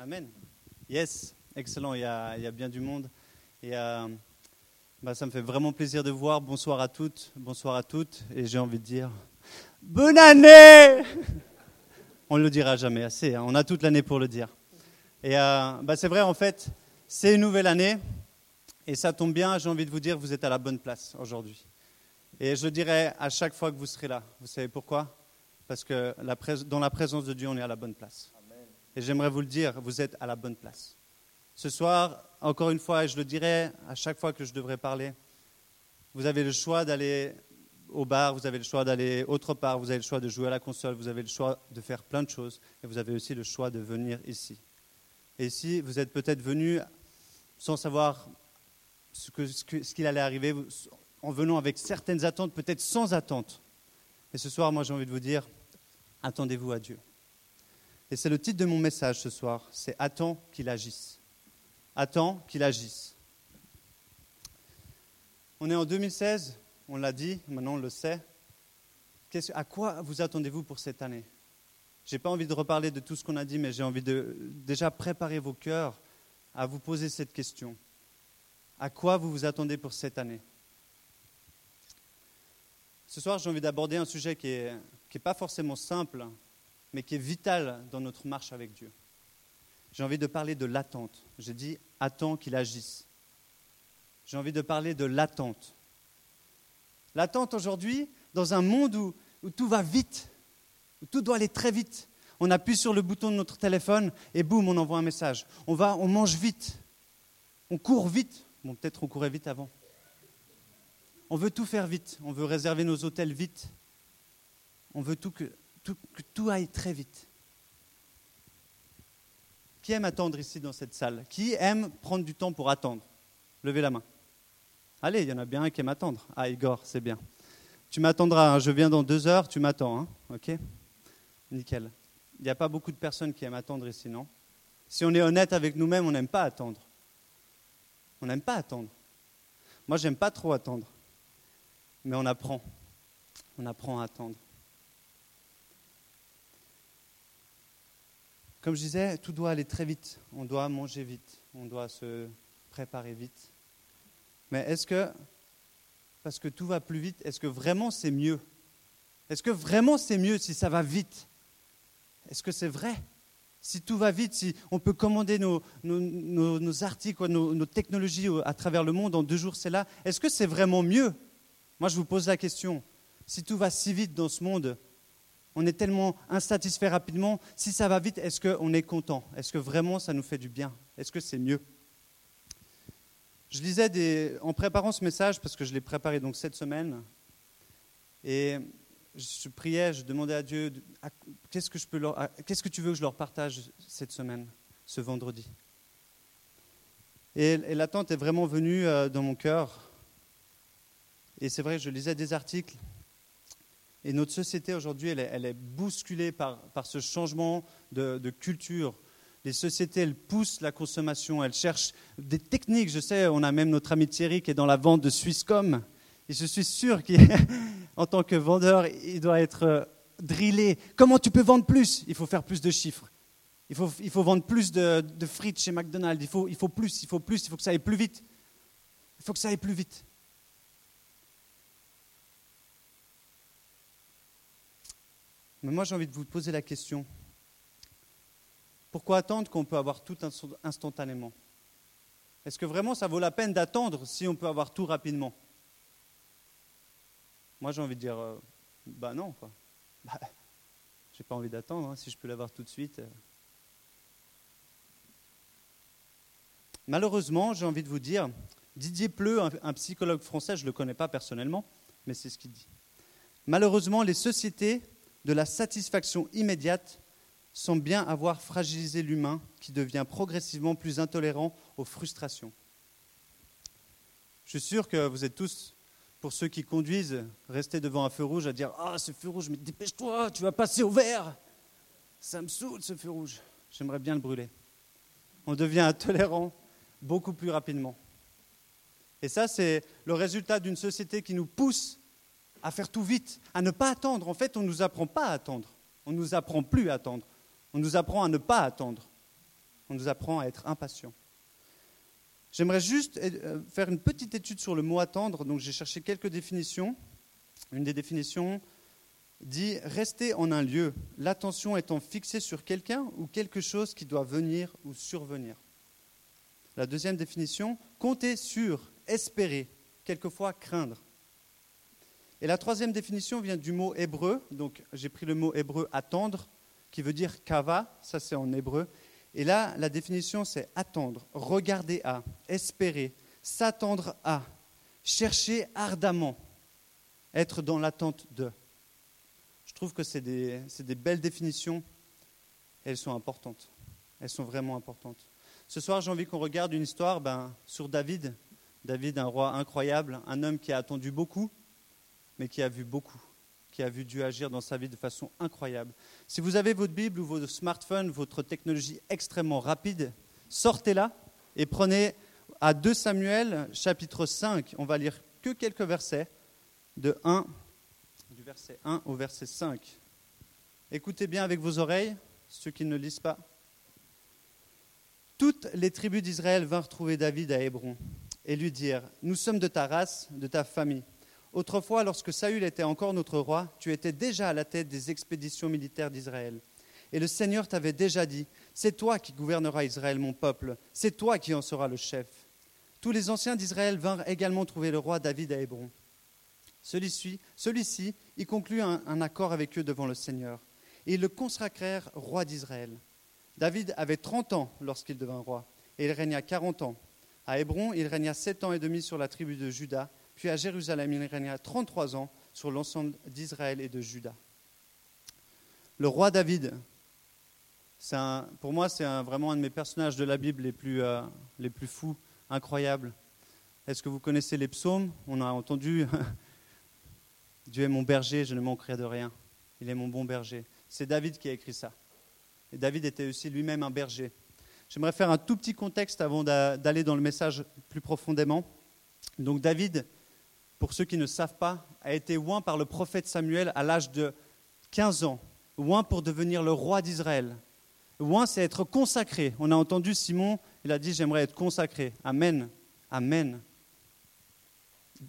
Amen. Yes, excellent, il y a, il y a bien du monde. Et euh, bah, ça me fait vraiment plaisir de voir. Bonsoir à toutes, bonsoir à toutes. Et j'ai envie de dire, bonne année On ne le dira jamais assez, hein. on a toute l'année pour le dire. Et euh, bah, c'est vrai, en fait, c'est une nouvelle année. Et ça tombe bien, j'ai envie de vous dire, vous êtes à la bonne place aujourd'hui. Et je le dirai à chaque fois que vous serez là. Vous savez pourquoi? Parce que dans la présence de Dieu, on est à la bonne place. Et j'aimerais vous le dire, vous êtes à la bonne place. Ce soir, encore une fois, et je le dirai à chaque fois que je devrais parler, vous avez le choix d'aller au bar, vous avez le choix d'aller autre part, vous avez le choix de jouer à la console, vous avez le choix de faire plein de choses, et vous avez aussi le choix de venir ici. Et ici, vous êtes peut-être venu sans savoir ce qu'il allait arriver, en venant avec certaines attentes, peut-être sans attente. Et ce soir, moi, j'ai envie de vous dire, attendez-vous à Dieu. Et c'est le titre de mon message ce soir, c'est Attends qu'il agisse. Attends qu'il agisse. On est en 2016, on l'a dit, maintenant on le sait. À quoi vous attendez-vous pour cette année? Je n'ai pas envie de reparler de tout ce qu'on a dit, mais j'ai envie de déjà préparer vos cœurs à vous poser cette question. À quoi vous vous attendez pour cette année? Ce soir, j'ai envie d'aborder un sujet qui n'est pas forcément simple, mais qui est vital dans notre marche avec Dieu. J'ai envie de parler de l'attente. J'ai dit attends qu'il agisse. J'ai envie de parler de l'attente. L'attente aujourd'hui, dans un monde où, où tout va vite, où tout doit aller très vite. On appuie sur le bouton de notre téléphone et boum, on envoie un message. On va, on mange vite, on court vite. Bon, peut-être on courait vite avant. On veut tout faire vite. On veut réserver nos hôtels vite. On veut tout que, tout, que tout aille très vite. Qui aime attendre ici dans cette salle? Qui aime prendre du temps pour attendre? Levez la main. Allez, il y en a bien un qui aime attendre. Ah, Igor, c'est bien. Tu m'attendras, hein, je viens dans deux heures, tu m'attends, hein, ok? Nickel. Il n'y a pas beaucoup de personnes qui aiment attendre ici, non? Si on est honnête avec nous-mêmes, on n'aime pas attendre. On n'aime pas attendre. Moi, j'aime pas trop attendre. Mais on apprend. On apprend à attendre. Comme je disais, tout doit aller très vite. On doit manger vite. On doit se préparer vite. Mais est-ce que, parce que tout va plus vite, est-ce que vraiment c'est mieux? Est-ce que vraiment c'est mieux si ça va vite? Est-ce que c'est vrai? Si tout va vite, si on peut commander nos, articles, nos, nos technologies à travers le monde en deux jours, c'est là, est-ce que c'est vraiment mieux? Moi, je vous pose la question. Si tout va si vite dans ce monde, on est tellement insatisfait rapidement. Si ça va vite, est-ce qu'on est content? Est-ce que vraiment ça nous fait du bien? Est-ce que c'est mieux? Je lisais en préparant ce message, parce que je l'ai préparé donc cette semaine, et je priais, je demandais à Dieu, qu'est-ce que, je peux leur- qu'est-ce que tu veux que je leur partage cette semaine, ce vendredi? Et, et l'attente est vraiment venue euh, dans mon cœur. Et c'est vrai, je lisais des articles et notre société aujourd'hui, elle, est- bousculée par, ce changement de, de culture. Les sociétés, elles poussent la consommation, elles cherchent des techniques. Je sais, on a même notre ami Thierry qui est dans la vente de Swisscom. Et je suis sûr qu'en tant que vendeur, il doit être euh, drillé. Comment tu peux vendre plus? Il faut faire plus de chiffres. Il faut, il faut vendre plus de, de frites chez McDonald's. Il faut, il faut plus, il faut plus, il faut que ça aille plus vite. Il faut que ça aille plus vite. Mais moi, j'ai envie de vous poser la question. Pourquoi attendre qu'on peut avoir tout inst- instantanément? Est-ce que vraiment ça vaut la peine d'attendre si on peut avoir tout rapidement? Moi, j'ai envie de dire, euh, bah non, quoi. Bah, j'ai pas envie d'attendre, hein, si je peux l'avoir tout de suite. euh. Malheureusement, j'ai envie de vous dire, Didier Pleu, un psychologue français, je ne le connais pas personnellement, mais c'est ce qu'il dit. Malheureusement, les sociétés de la satisfaction immédiate semblent bien avoir fragilisé l'humain qui devient progressivement plus intolérant aux frustrations. Je suis sûr que vous êtes tous, pour ceux qui conduisent, restés devant un feu rouge à dire Ah, ce feu rouge, mais dépêche-toi, tu vas passer au vert. Ça me saoule ce feu rouge. J'aimerais bien le brûler. On devient intolérant beaucoup plus rapidement. Et ça, c'est le résultat d'une société qui nous pousse à faire tout vite, à ne pas attendre. En fait, on ne nous apprend pas à attendre. On ne nous apprend plus à attendre. On nous apprend à ne pas attendre. On nous apprend à être impatient. J'aimerais juste euh, faire une petite étude sur le mot attendre. Donc j'ai cherché quelques définitions. Une des définitions dit rester en un lieu, l'attention étant fixée sur quelqu'un ou quelque chose qui doit venir ou survenir. La deuxième définition, compter sur, espérer, quelquefois craindre. Et la troisième définition vient du mot hébreu, donc j'ai pris le mot hébreu attendre, qui veut dire kava, ça c'est en hébreu. Et là, la définition c'est attendre, regarder à, espérer, s'attendre à, chercher ardemment, être dans l'attente de. Je trouve que c'est des, des, belles définitions elles sont importantes. Elles sont vraiment importantes. Ce soir, j'ai envie qu'on regarde une histoire ben, sur David. David, un roi incroyable, un homme qui a attendu beaucoup, mais qui a vu beaucoup, qui a vu Dieu agir dans sa vie de façon incroyable. Si vous avez votre Bible ou votre smartphone, votre technologie extrêmement rapide, sortez-la et prenez à 2 Samuel chapitre 5, on va lire que quelques versets, de 1, du verset 1 au verset 5. Écoutez bien avec vos oreilles, ceux qui ne lisent pas. Toutes les tribus d'Israël vinrent trouver David à Hébron et lui dirent, Nous sommes de ta race, de ta famille. Autrefois, lorsque Saül était encore notre roi, tu étais déjà à la tête des expéditions militaires d'Israël. Et le Seigneur t'avait déjà dit, c'est toi qui gouverneras Israël, mon peuple, c'est toi qui en seras le chef. Tous les anciens d'Israël vinrent également trouver le roi David à Hébron. Celui-ci, celui y conclut un, un, accord avec eux devant le Seigneur. Et ils le consacrèrent roi d'Israël. David avait 30 ans lorsqu'il devint roi, et il régna 40 ans. À Hébron, il régna sept ans et demi sur la tribu de Juda, puis à Jérusalem, il régna 33 ans sur l'ensemble d'Israël et de Juda. Le roi David, pour moi, c'est vraiment un de mes personnages de la Bible les plus, euh, les plus fous, incroyables. Est-ce que vous connaissez les psaumes? On a entendu Dieu est mon berger, je ne manquerai de rien. Il est mon bon berger. C'est David qui a écrit ça. Et David était aussi lui-même un berger. J'aimerais faire un tout petit contexte avant d'aller dans le message plus profondément. Donc David, pour ceux qui ne savent pas, a été oint par le prophète Samuel à l'âge de 15 ans, oint pour devenir le roi d'Israël. Oint, c'est être consacré. On a entendu Simon, il a dit j'aimerais être consacré. Amen. Amen.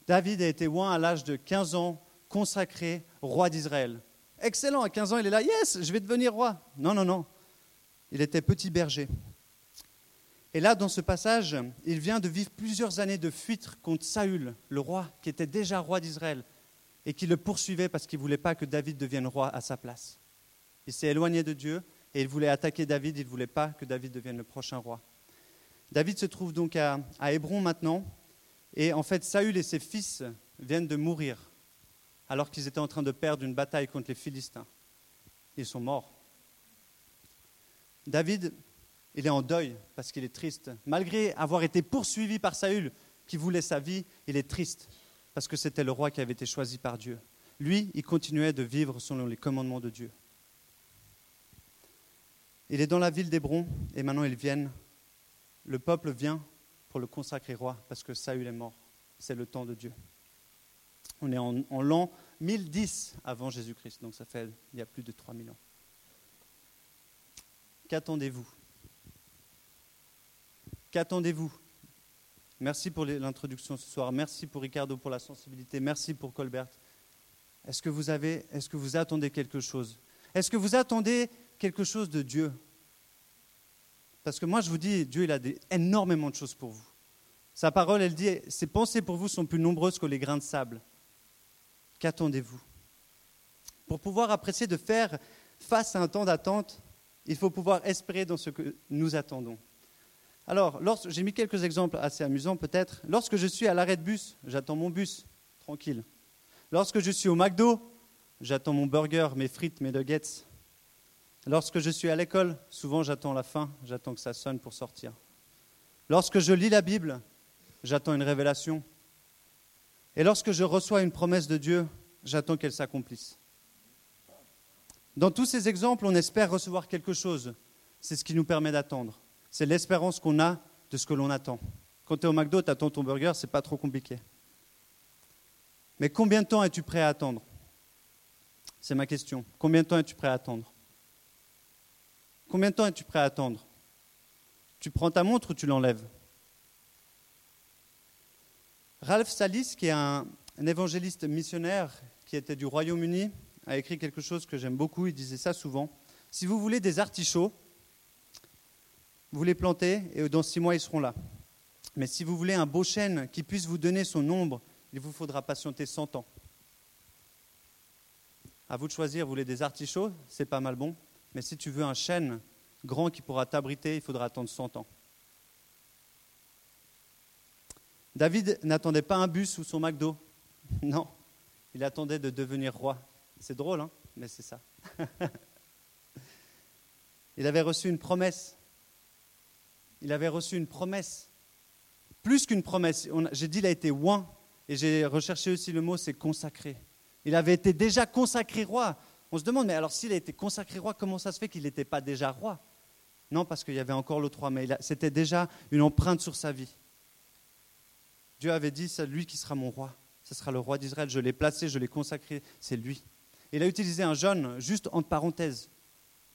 David a été oint à l'âge de 15 ans, consacré roi d'Israël. Excellent, à 15 ans, il est là, yes, je vais devenir roi. Non, non, non. Il était petit berger. Et là, dans ce passage, il vient de vivre plusieurs années de fuite contre Saül, le roi, qui était déjà roi d'Israël, et qui le poursuivait parce qu'il ne voulait pas que David devienne roi à sa place. Il s'est éloigné de Dieu et il voulait attaquer David, il ne voulait pas que David devienne le prochain roi. David se trouve donc à, à Hébron maintenant, et en fait, Saül et ses fils viennent de mourir alors qu'ils étaient en train de perdre une bataille contre les Philistins. Ils sont morts. David il est en deuil parce qu'il est triste. Malgré avoir été poursuivi par Saül qui voulait sa vie, il est triste parce que c'était le roi qui avait été choisi par Dieu. Lui, il continuait de vivre selon les commandements de Dieu. Il est dans la ville d'Hébron et maintenant ils viennent. Le peuple vient pour le consacrer roi parce que Saül est mort. C'est le temps de Dieu. On est en, en l'an 1010 avant Jésus-Christ, donc ça fait il y a plus de 3000 ans. Qu'attendez-vous? Qu'attendez-vous? Merci pour l'introduction ce soir. Merci pour Ricardo pour la sensibilité. Merci pour Colbert. Est-ce que vous avez, est-ce que vous attendez quelque chose? Est-ce que vous attendez quelque chose de Dieu? Parce que moi, je vous dis, Dieu, il a énormément de choses pour vous. Sa parole, elle dit, ses pensées pour vous sont plus nombreuses que les grains de sable. Qu'attendez-vous? Pour pouvoir apprécier de faire face à un temps d'attente, il faut pouvoir espérer dans ce que nous attendons. Alors, j'ai mis quelques exemples assez amusants peut-être. Lorsque je suis à l'arrêt de bus, j'attends mon bus, tranquille. Lorsque je suis au McDo, j'attends mon burger, mes frites, mes nuggets. Lorsque je suis à l'école, souvent j'attends la fin, j'attends que ça sonne pour sortir. Lorsque je lis la Bible, j'attends une révélation. Et lorsque je reçois une promesse de Dieu, j'attends qu'elle s'accomplisse. Dans tous ces exemples, on espère recevoir quelque chose. C'est ce qui nous permet d'attendre. C'est l'espérance qu'on a de ce que l'on attend. Quand tu es au McDo, tu attends ton burger, c'est pas trop compliqué. Mais combien de temps es-tu prêt à attendre? C'est ma question. Combien de temps es-tu prêt à attendre? Combien de temps es-tu prêt à attendre? Tu prends ta montre ou tu l'enlèves? Ralph Salis, qui est un, un évangéliste missionnaire qui était du Royaume-Uni, a écrit quelque chose que j'aime beaucoup. Il disait ça souvent. Si vous voulez des artichauts, vous les plantez et dans six mois, ils seront là. Mais si vous voulez un beau chêne qui puisse vous donner son ombre, il vous faudra patienter 100 ans. À vous de choisir, vous voulez des artichauts, c'est pas mal bon. Mais si tu veux un chêne grand qui pourra t'abriter, il faudra attendre 100 ans. David n'attendait pas un bus ou son McDo. Non, il attendait de devenir roi. C'est drôle, hein mais c'est ça. il avait reçu une promesse. Il avait reçu une promesse. Plus qu'une promesse. J'ai dit, il a été oint. Et j'ai recherché aussi le mot, c'est consacré. Il avait été déjà consacré roi. On se demande, mais alors s'il a été consacré roi, comment ça se fait qu'il n'était pas déjà roi? Non, parce qu'il y avait encore l'autre roi, mais c'était déjà une empreinte sur sa vie. Dieu avait dit, c'est lui qui sera mon roi. Ce sera le roi d'Israël. Je l'ai placé, je l'ai consacré, c'est lui. Il a utilisé un jeune, juste entre parenthèses.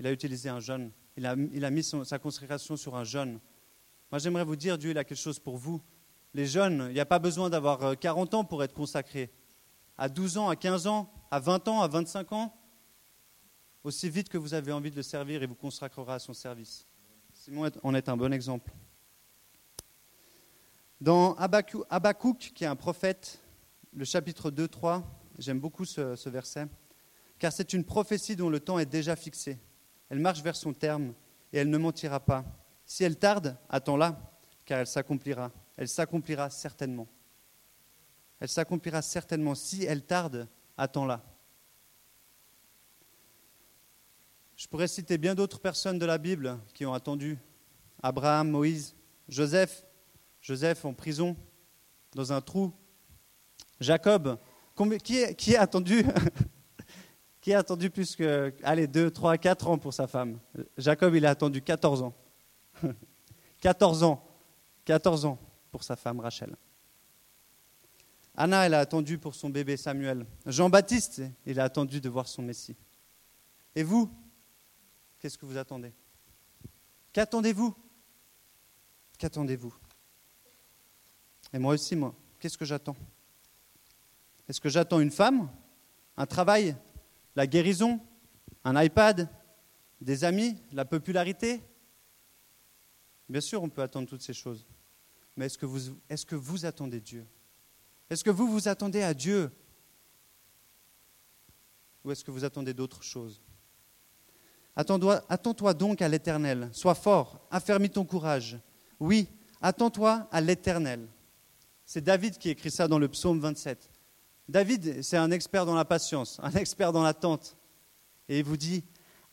Il a utilisé un jeune. Il a, il a mis sa consécration sur un jeune. Moi, j'aimerais vous dire, Dieu, il a quelque chose pour vous. Les jeunes, il n'y a pas besoin d'avoir 40 euh, ans pour être consacré. À 12 ans, à 15 ans, à 20 ans, à 25 ans, aussi vite que vous avez envie de le servir, il vous consacrera à son service. Simon en est un bon exemple. Dans Habakkuk, qui est un prophète, le chapitre 2, 3, j'aime beaucoup ce, verset, car c'est une prophétie dont le temps est déjà fixé. Elle marche vers son terme et elle ne mentira pas. Si elle tarde, attends-la, car elle s'accomplira. Elle s'accomplira certainement. Elle s'accomplira certainement. Si elle tarde, attends-la. Je pourrais citer bien d'autres personnes de la Bible qui ont attendu. Abraham, Moïse, Joseph, Joseph en prison, dans un trou. Jacob, qui, a attendu? Qui a attendu plus que, allez, 2, 3, 4 ans pour sa femme? Jacob, il a attendu 14 ans. 14 ans. 14 ans pour sa femme Rachel. Anna, elle a attendu pour son bébé Samuel. Jean-Baptiste, il a attendu de voir son Messie. Et vous, qu'est-ce que vous attendez? Qu'attendez-vous? Qu'attendez-vous? Et moi aussi, moi, qu'est-ce que j'attends? Est-ce que j'attends une femme, un travail, la guérison, un iPad, des amis, la popularité? Bien sûr, on peut attendre toutes ces choses. Mais est-ce que vous, attendez Dieu? Est-ce que vous vous attendez à Dieu? Ou est-ce que vous attendez d'autres choses? Attends-toi donc à l'Éternel. Sois fort, affermis ton courage. Oui, attends-toi à l'Éternel. C'est David qui écrit ça dans le psaume 27. David, c'est un expert dans la patience, un expert dans l'attente. Et il vous dit,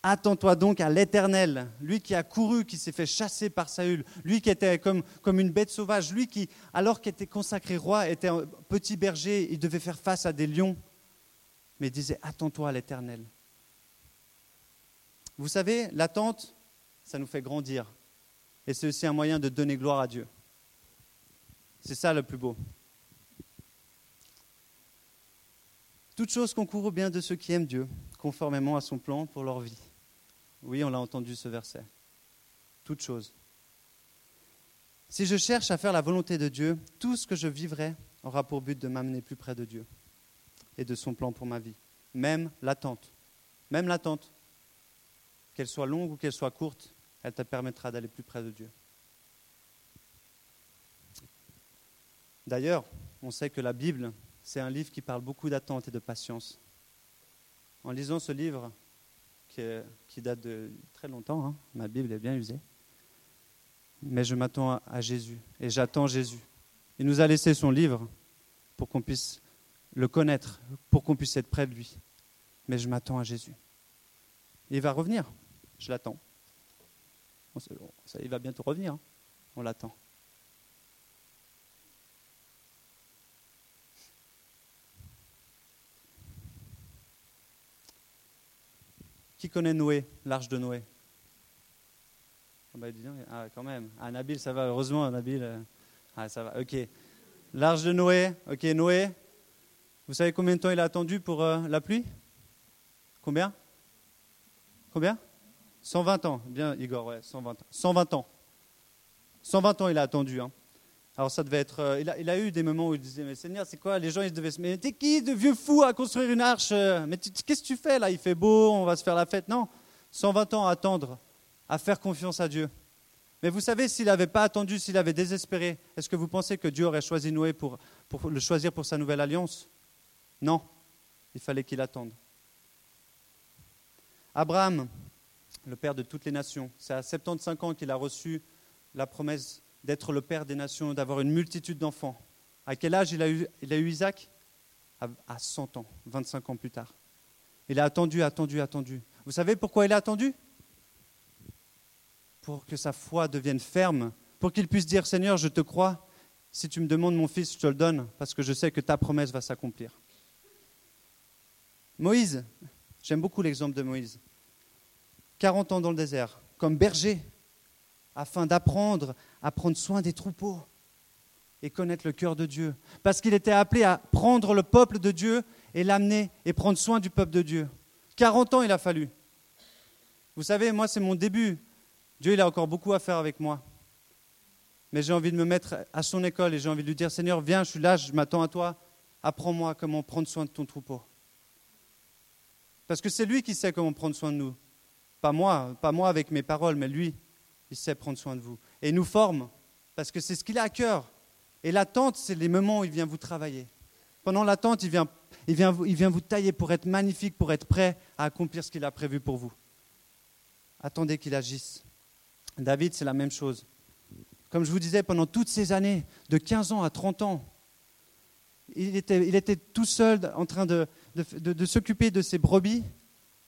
Attends-toi donc à l'Éternel, lui qui a couru, qui s'est fait chasser par Saül, lui qui était comme, une bête sauvage, lui qui, alors qu'il était consacré roi, était un petit berger, il devait faire face à des lions, mais il disait, attends-toi à l'Éternel. Vous savez, l'attente, ça nous fait grandir, et c'est aussi un moyen de donner gloire à Dieu. C'est ça le plus beau. Toute chose concourt au bien de ceux qui aiment Dieu, conformément à son plan pour leur vie. Oui, on l'a entendu ce verset. Toute chose. Si je cherche à faire la volonté de Dieu, tout ce que je vivrai aura pour but de m'amener plus près de Dieu et de son plan pour ma vie. Même l'attente. Même l'attente. Qu'elle soit longue ou qu'elle soit courte, elle te permettra d'aller plus près de Dieu. D'ailleurs, on sait que la Bible, c'est un livre qui parle beaucoup d'attente et de patience. En lisant ce livre, qui, date de très longtemps. Hein. Ma Bible est bien usée. Mais je m'attends à, Jésus et j'attends Jésus. Il nous a laissé son livre pour qu'on puisse le connaître, pour qu'on puisse être près de lui. Mais je m'attends à Jésus. Il va revenir. Je l'attends. Il va bientôt revenir. Hein. On l'attend. Qui connaît Noé, l'arche de Noé? Ah, bah, ah, quand même. Ah, Nabil, ça va, heureusement, Nabil. Euh, ah, ça va, ok. L'arche de Noé, ok, Noé. Vous savez combien de temps il a attendu pour euh, la pluie? Combien? Combien? 120 ans. Bien, Igor, ouais, 120 ans. 120 ans. 120 ans, il a attendu. Hein. Alors ça devait être. Euh, il, a, eu des moments où il disait Mais Seigneur, c'est quoi? Les gens, ils devaient se. Mais t'es qui, de vieux fou, à construire une arche? Euh? Mais qu'est-ce que tu fais là? Il fait beau, on va se faire la fête. Non, 120 ans à attendre, à faire confiance à Dieu. Mais vous savez, s'il n'avait pas attendu, s'il avait désespéré, est-ce que vous pensez que Dieu aurait choisi Noé pour, pour le choisir pour sa nouvelle alliance? Non, il fallait qu'il attende. Abraham, le père de toutes les nations, c'est à 75 ans qu'il a reçu la promesse d'être le père des nations, d'avoir une multitude d'enfants. À quel âge il a eu, il eu Isaac? À 100 ans, 25 ans plus tard. Il a attendu, attendu, attendu. Vous savez pourquoi il a attendu? Pour que sa foi devienne ferme, pour qu'il puisse dire Seigneur, je te crois, si tu me demandes mon fils, je te le donne, parce que je sais que ta promesse va s'accomplir. Moïse, j'aime beaucoup l'exemple de Moïse. 40 ans dans le désert, comme berger, afin d'apprendre à prendre soin des troupeaux et connaître le cœur de Dieu. Parce qu'il était appelé à prendre le peuple de Dieu et l'amener et prendre soin du peuple de Dieu. 40 ans il a fallu. Vous savez, moi c'est mon début. Dieu il a encore beaucoup à faire avec moi. Mais j'ai envie de me mettre à son école et j'ai envie de lui dire, Seigneur, viens, je suis là, je m'attends à toi. Apprends-moi comment prendre soin de ton troupeau. Parce que c'est lui qui sait comment prendre soin de nous. Pas moi, pas moi avec mes paroles, mais lui il sait prendre soin de vous. Et nous forme, parce que c'est ce qu'il a à cœur. Et l'attente, c'est les moments où il vient vous travailler. Pendant l'attente, il vient, il, vient il vient vous tailler pour être magnifique, pour être prêt à accomplir ce qu'il a prévu pour vous. Attendez qu'il agisse. David, c'est la même chose. Comme je vous disais, pendant toutes ces années, de 15 ans à 30 ans, il était, il était tout seul en train de, de, s'occuper de ses brebis,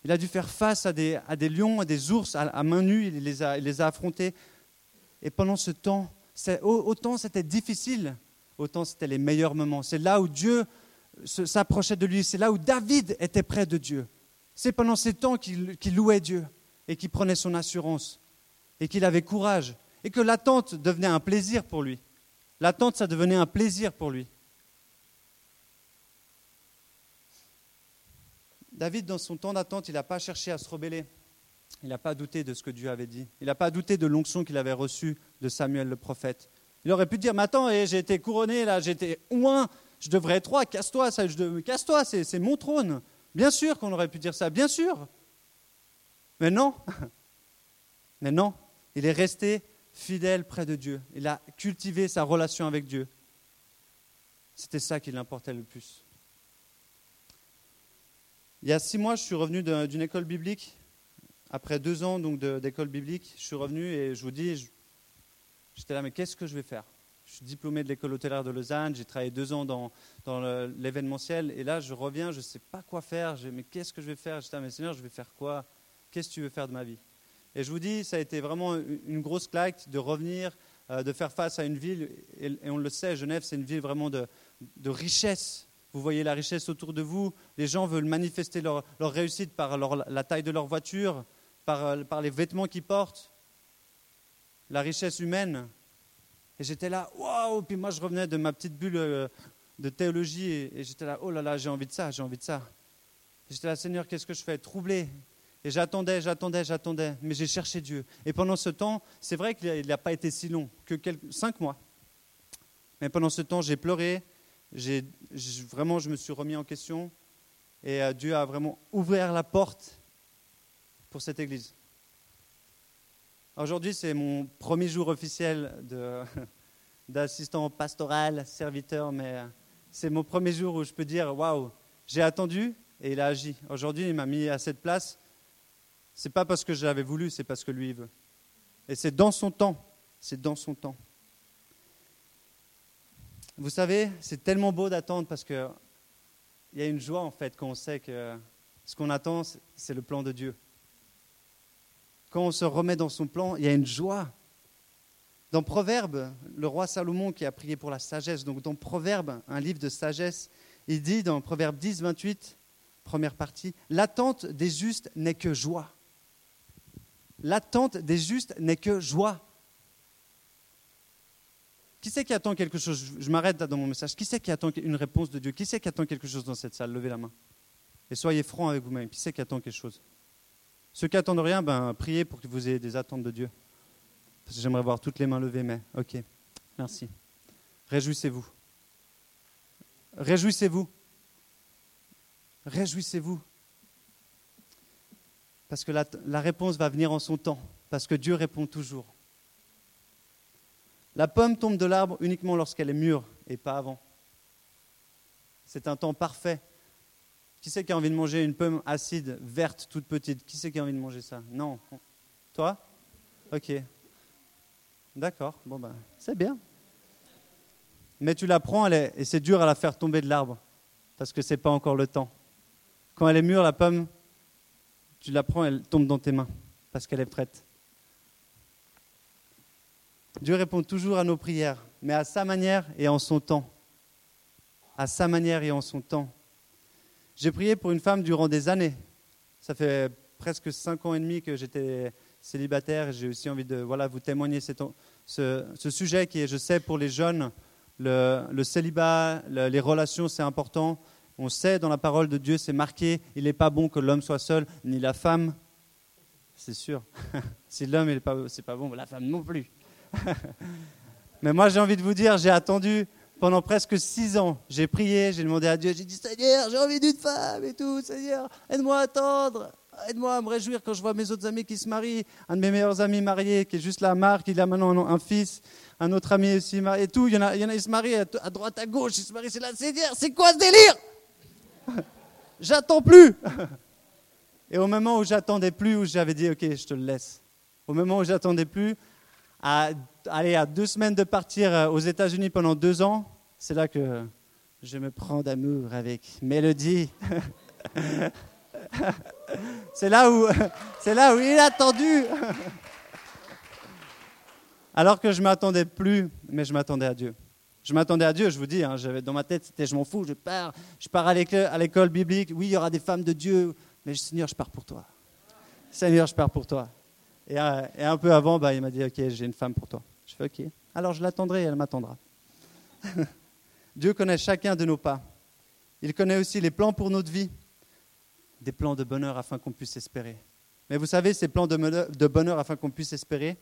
il a dû faire face à des, à des lions, à des ours à, main nue, il les, a, il les a affrontés. Et pendant ce temps, autant c'était difficile, autant c'était les meilleurs moments. C'est là où Dieu s'approchait de lui, c'est là où David était près de Dieu. C'est pendant ces temps qu'il louait Dieu et qu'il prenait son assurance et qu'il avait courage et que l'attente devenait un plaisir pour lui. L'attente, ça devenait un plaisir pour lui. David, dans son temps d'attente, il n'a pas cherché à se rebeller. Il n'a pas douté de ce que Dieu avait dit. Il n'a pas douté de l'onction qu'il avait reçue de Samuel le prophète. Il aurait pu dire, mais attends, eh, j'ai été couronné là, été oint, je devrais être roi, casse-toi, casse-toi, c'est mon trône. Bien sûr qu'on aurait pu dire ça, bien sûr. Mais non, mais non, il est resté fidèle près de Dieu. Il a cultivé sa relation avec Dieu. C'était ça qui l'importait le plus. Il y a six mois, je suis revenu d'une école biblique. Après deux ans donc d'école biblique, je suis revenu et je vous dis, j'étais là, mais qu'est-ce que je vais faire? Je suis diplômé de l'école hôtelière de Lausanne, j'ai travaillé deux ans dans, l'événementiel et là, je reviens, je ne sais pas quoi faire. Mais qu'est-ce que je vais faire? J'étais là, mais Seigneur, je vais faire quoi? Qu'est-ce que tu veux faire de ma vie? Et je vous dis, ça a été vraiment une grosse claque de revenir, euh, de faire face à une ville, et, on le sait, Genève, c'est une ville vraiment de richesse vous voyez la richesse autour de vous. Les gens veulent manifester leur, réussite par la taille de leur voiture, par, par les vêtements qu'ils portent, la richesse humaine. Et j'étais là, waouh Puis moi, je revenais de ma petite bulle euh, de théologie et, j'étais là, oh là là, j'ai envie de ça, j'ai envie de ça. J'étais là, Seigneur, qu'est-ce que je fais? Troublé. Et j'attendais, j'attendais, j'attendais, mais j'ai cherché Dieu. Et pendant ce temps, c'est vrai qu'il n'a pas été si long, que quelques, cinq mois. Mais pendant ce temps, j'ai pleuré, vraiment, je me suis remis en question et euh, Dieu a vraiment ouvert la porte pour cette église. Aujourd'hui, c'est mon premier jour officiel d'assistant pastoral, serviteur, mais c'est mon premier jour où je peux dire waouh, j'ai attendu et il a agi. Aujourd'hui, il m'a mis à cette place. C'est pas parce que je l'avais voulu, c'est parce que lui il veut. Et c'est dans son temps. C'est dans son temps. Vous savez, c'est tellement beau d'attendre parce qu'il y a une joie en fait quand on sait que ce qu'on attend, c'est le plan de Dieu. Quand on se remet dans son plan, il y a une joie. Dans Proverbe, le roi Salomon qui a prié pour la sagesse, donc dans Proverbe, un livre de sagesse, il dit dans Proverbe 10, 28, première partie, l'attente des justes n'est que joie. L'attente des justes n'est que joie. Qui c'est qui attend quelque chose? Je m'arrête dans mon message. Qui c'est qui attend une réponse de Dieu? Qui c'est qui attend quelque chose dans cette salle? Levez la main. Et soyez francs avec vous-même. Qui c'est qui attend quelque chose? Ceux qui attendent rien, ben, priez pour que vous ayez des attentes de Dieu. Parce j'aimerais voir toutes les mains levées, mais ok. Merci. Réjouissez-vous. Réjouissez-vous. Réjouissez-vous. Parce que la, réponse va venir en son temps. Parce que Dieu répond toujours. La pomme tombe de l'arbre uniquement lorsqu'elle est mûre et pas avant. C'est un temps parfait. Qui c'est qui a envie de manger une pomme acide, verte, toute petite? Qui c'est qui a envie de manger ça? Non. Toi? Ok. D'accord. Bon ben, c'est bien. Mais tu la prends, elle est, et c'est dur à la faire tomber de l'arbre parce que c'est pas encore le temps. Quand elle est mûre, la pomme, tu la prends, elle tombe dans tes mains parce qu'elle est prête. Dieu répond toujours à nos prières, mais à sa manière et en son temps. À sa manière et en son temps. J'ai prié pour une femme durant des années. Ça fait presque cinq ans et demi que j'étais célibataire. J'ai aussi envie de voilà, vous témoigner ce, sujet qui est, je sais, pour les jeunes, le, célibat, les relations, c'est important. On sait dans la parole de Dieu, c'est marqué, il n'est pas bon que l'homme soit seul, ni la femme. C'est sûr. si l'homme n'est pas bon, la femme non plus. Mais moi, j'ai envie de vous dire, j'ai attendu pendant presque six ans. J'ai prié, j'ai demandé à Dieu, j'ai dit Seigneur, j'ai envie d'une femme et tout. Seigneur, aide-moi à attendre. Aide-moi à me réjouir quand je vois mes autres amis qui se marient. Un de mes meilleurs amis mariés, qui est juste là, Marc, il a maintenant un fils. Un autre ami aussi marié et tout. Il y en a, se marient à, droite, à gauche. Ils se marient, c'est là, Seigneur, c'est quoi ce délire? J'attends plus. Et au moment où j'attendais plus, où j'avais dit, ok, je te le laisse. Au moment où j'attendais plus, à, aller à deux semaines de partir euh, aux États-Unis pendant deux ans, c'est là que je me prends d'amour avec Mélodie. c'est là où, c'est là où il a attendu. Alors que je m'attendais plus, mais je m'attendais à Dieu. Je m'attendais à Dieu, je vous dis, hein, dans ma tête, c'était je m'en fous, je pars, je pars à l'école biblique. Oui, il y aura des femmes de Dieu, mais Seigneur, je pars pour toi. Seigneur, je pars pour toi. Et, euh, et un peu avant, bah, il m'a dit, ok, j'ai une femme pour toi. Je fais, ok. Alors je l'attendrai et elle m'attendra. Dieu connaît chacun de nos pas. Il connaît aussi les plans pour notre vie, des plans de bonheur afin qu'on puisse espérer. Mais vous savez, ces plans de bonheur afin qu'on puisse espérer,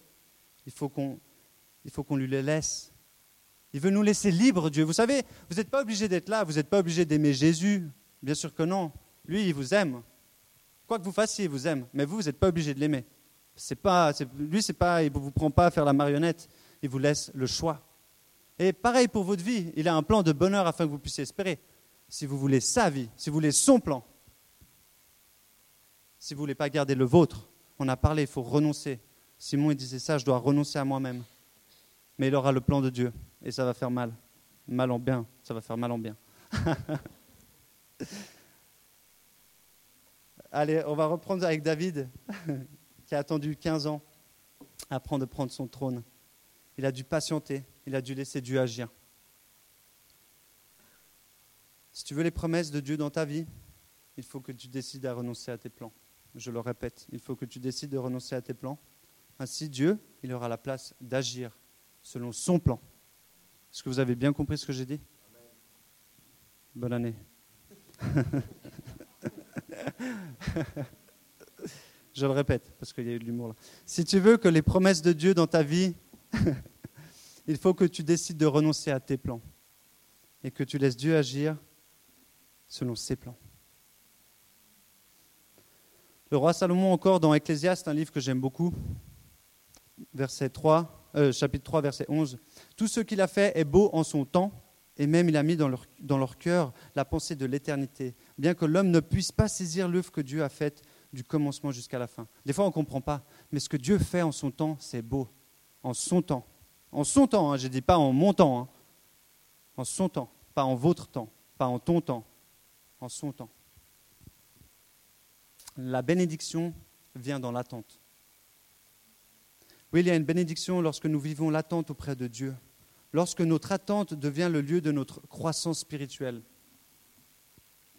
il faut qu'on qu lui les laisse. Il veut nous laisser libres, Dieu. Vous savez, vous n'êtes pas obligé d'être là, vous n'êtes pas obligé d'aimer Jésus. Bien sûr que non. Lui, il vous aime. Quoi que vous fassiez, il vous aime. Mais vous, vous n'êtes pas obligé de l'aimer. C'est pas, lui, c'est pas, il ne vous prend pas à faire la marionnette. Il vous laisse le choix. Et pareil pour votre vie. Il a un plan de bonheur afin que vous puissiez espérer. Si vous voulez sa vie, si vous voulez son plan, si vous voulez pas garder le vôtre, on a parlé, il faut renoncer. Simon il disait ça, je dois renoncer à moi-même. Mais il aura le plan de Dieu et ça va faire mal. Mal en bien, ça va faire mal en bien. Allez, on va reprendre avec David, qui a attendu 15 ans avant de prendre son trône. Il a dû patienter, il a dû laisser Dieu agir. Si tu veux les promesses de Dieu dans ta vie, il faut que tu décides à renoncer à tes plans. Je le répète, il faut que tu décides de renoncer à tes plans. Ainsi, Dieu, il aura la place d'agir selon son plan. Est-ce que vous avez bien compris ce que j'ai dit? Bonne année. Je le répète, parce qu'il y a eu de l'humour là. Si tu veux que les promesses de Dieu dans ta vie, il faut que tu décides de renoncer à tes plans et que tu laisses Dieu agir selon ses plans. Le roi Salomon encore dans Ecclésiaste, un livre que j'aime beaucoup, verset 3, euh, chapitre 3, verset 11. Tout ce qu'il a fait est beau en son temps, et même il a mis dans leur, dans leur cœur la pensée de l'éternité, bien que l'homme ne puisse pas saisir l'œuvre que Dieu a faite du commencement jusqu'à la fin. Des fois, on ne comprend pas, mais ce que Dieu fait en son temps, c'est beau. En son temps. En son temps, hein, je ne dis pas en mon temps. Hein. En son temps, pas en votre temps, pas en ton temps, en son temps. La bénédiction vient dans l'attente. Oui, il y a une bénédiction lorsque nous vivons l'attente auprès de Dieu, lorsque notre attente devient le lieu de notre croissance spirituelle.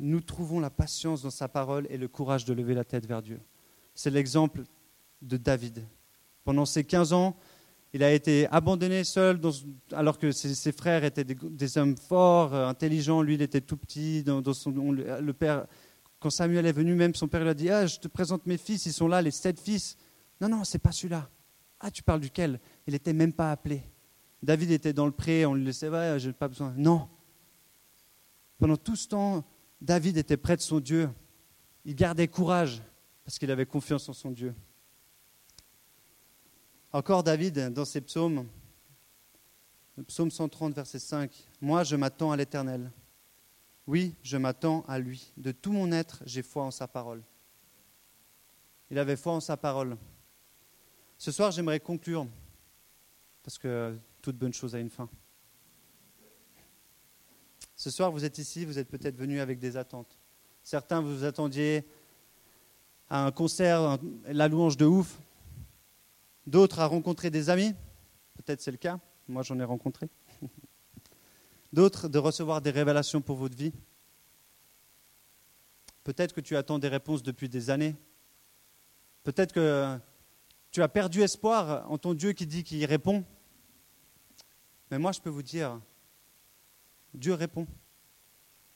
Nous trouvons la patience dans sa parole et le courage de lever la tête vers Dieu. C'est l'exemple de David. Pendant ces 15 ans, il a été abandonné seul, alors que ses, frères étaient des, hommes forts, euh, intelligents. Lui, il était tout petit. Quand Samuel est venu, même son père lui a dit Ah, je te présente mes fils, ils sont là, les sept fils. Non, non, c'est pas celui-là. Ah, tu parles duquel? Il n'était même pas appelé. David était dans le pré, on lui laissait, ouais, j'ai pas besoin. Non. Pendant tout ce temps, David était près de son Dieu. Il gardait courage parce qu'il avait confiance en son Dieu. Encore David, dans ses psaumes, le psaume 130, verset 5, Moi, je m'attends à l'Éternel. Oui, je m'attends à lui. De tout mon être, j'ai foi en sa parole. Il avait foi en sa parole. Ce soir, j'aimerais conclure, parce que toute bonne chose a une fin. Ce soir, vous êtes ici, vous êtes peut-être venus avec des attentes. Certains, vous vous attendiez à un concert, la louange de ouf. D'autres à rencontrer des amis. Peut-être c'est le cas. Moi, j'en ai rencontré. D'autres de recevoir des révélations pour votre vie. Peut-être que tu attends des réponses depuis des années. Peut-être que tu as perdu espoir en ton Dieu qui dit qu'il répond. Mais moi, je peux vous dire, Dieu répond.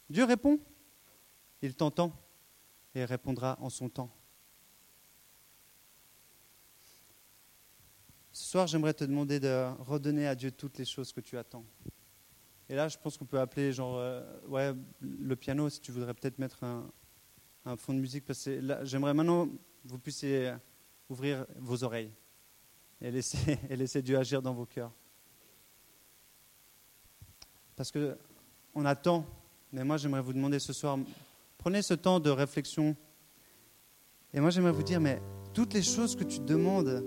Dieu répond. Il t'entend et répondra en son temps. Ce soir, j'aimerais te demander de redonner à Dieu toutes les choses que tu attends. Et là, je pense qu'on peut appeler genre, euh, ouais, le piano, si tu voudrais peut-être mettre un, fond de musique, parce j'aimerais maintenant que vous puissiez ouvrir vos oreilles et laisser, et laisser Dieu agir dans vos cœurs. Parce que on attend, mais moi j'aimerais vous demander ce soir, prenez ce temps de réflexion. Et moi j'aimerais vous dire, mais toutes les choses que tu demandes,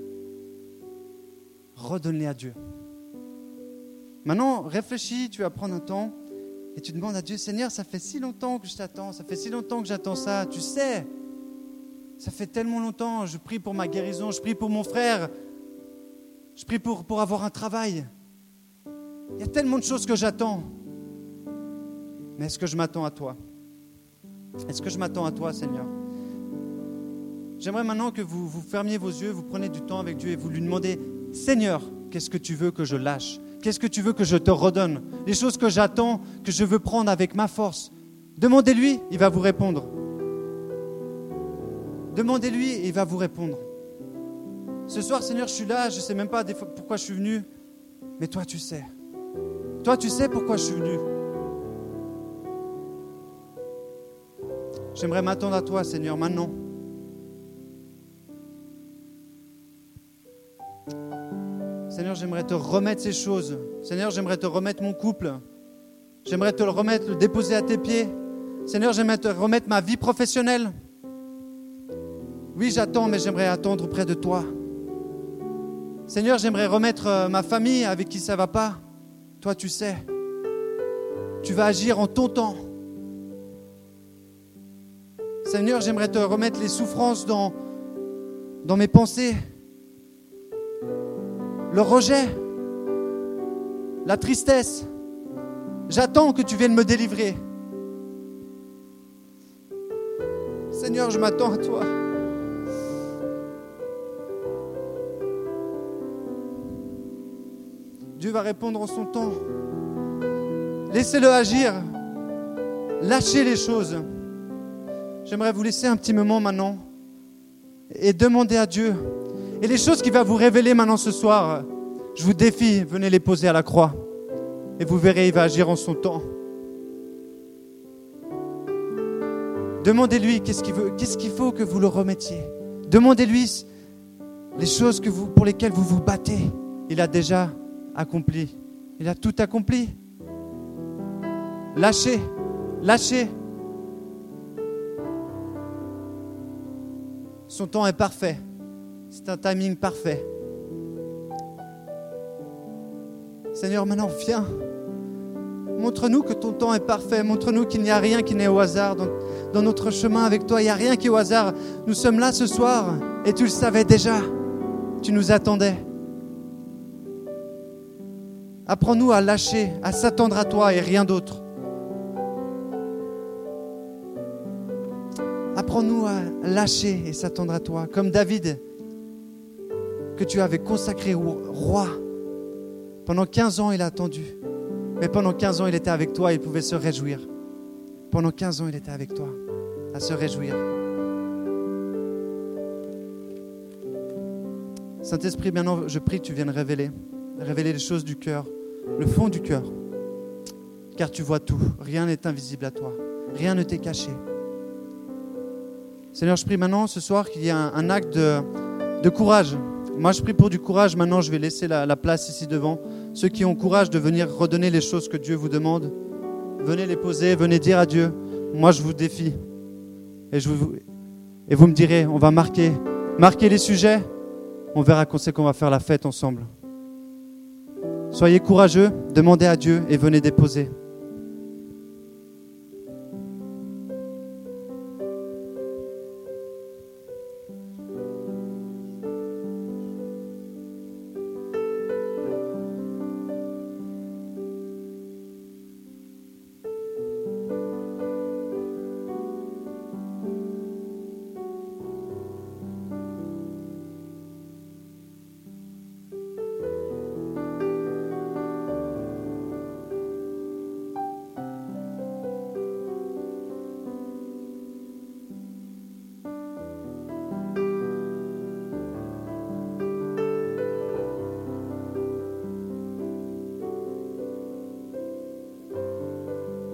redonne-les à Dieu. Maintenant, réfléchis, tu vas prendre un temps et tu demandes à Dieu, Seigneur, ça fait si longtemps que je t'attends, ça fait si longtemps que j'attends ça, tu sais, ça fait tellement longtemps, je prie pour ma guérison, je prie pour mon frère, je prie pour, pour avoir un travail. Il y a tellement de choses que j'attends. Mais est-ce que je m'attends à toi? Est-ce que je m'attends à toi, Seigneur? J'aimerais maintenant que vous, vous fermiez vos yeux, vous prenez du temps avec Dieu et vous lui demandez, Seigneur, qu'est-ce que tu veux que je lâche? Qu'est-ce que tu veux que je te redonne? Les choses que j'attends, que je veux prendre avec ma force. Demandez-lui, il va vous répondre. Demandez-lui, il va vous répondre. Ce soir, Seigneur, je suis là, je ne sais même pas pourquoi je suis venu, mais toi, tu sais. Toi, tu sais pourquoi je suis venu. J'aimerais m'attendre à toi, Seigneur, maintenant. Seigneur, j'aimerais te remettre ces choses. Seigneur, j'aimerais te remettre mon couple. J'aimerais te le remettre, le déposer à tes pieds. Seigneur, j'aimerais te remettre ma vie professionnelle. Oui, j'attends, mais j'aimerais attendre près de toi. Seigneur, j'aimerais remettre euh, ma famille avec qui ça ne va pas. Toi, tu sais. Tu vas agir en ton temps. Seigneur, j'aimerais te remettre les souffrances dans, mes pensées. Le rejet, la tristesse. J'attends que tu viennes me délivrer. Seigneur, je m'attends à toi. Dieu va répondre en son temps. Laissez-le agir. Lâchez les choses. J'aimerais vous laisser un petit moment maintenant et demander à Dieu. Et les choses qu'il va vous révéler maintenant ce soir, je vous défie, venez les poser à la croix. Et vous verrez, il va agir en son temps. Demandez-lui qu'est-ce qu'il qu'est-ce qu'il faut que vous le remettiez. Demandez-lui les choses que vous, pour lesquelles vous vous battez. Il a déjà accompli. Il a tout accompli. Lâchez, lâchez. Son temps est parfait. C'est un timing parfait. Seigneur, maintenant viens. Montre-nous que ton temps est parfait. Montre-nous qu'il n'y a rien qui n'est au hasard dans, dans, notre chemin avec toi. Il n'y a rien qui est au hasard. Nous sommes là ce soir et tu le savais déjà. Tu nous attendais. Apprends-nous à lâcher, à s'attendre à toi et rien d'autre. Apprends-nous à lâcher et s'attendre à toi, comme David, que tu avais consacré au roi. Pendant 15 ans, il a attendu. Mais pendant 15 ans, il était avec toi, il pouvait se réjouir. Pendant 15 ans, il était avec toi, à se réjouir. Saint-Esprit, maintenant, je prie que tu viennes révéler, révéler les choses du cœur, le fond du cœur. Car tu vois tout, rien n'est invisible à toi, rien ne t'est caché. Seigneur, je prie maintenant ce soir qu'il y ait un, acte de, courage. Moi, je prie pour du courage. Maintenant, je vais laisser la, la place ici devant. Ceux qui ont courage de venir redonner les choses que Dieu vous demande, venez les poser, venez dire à Dieu, moi je vous défie. Et, je vous, et vous me direz, on va marquer, marquer les sujets, on verra qu'on sait qu'on va faire la fête ensemble. Soyez courageux, demandez à Dieu et venez déposer.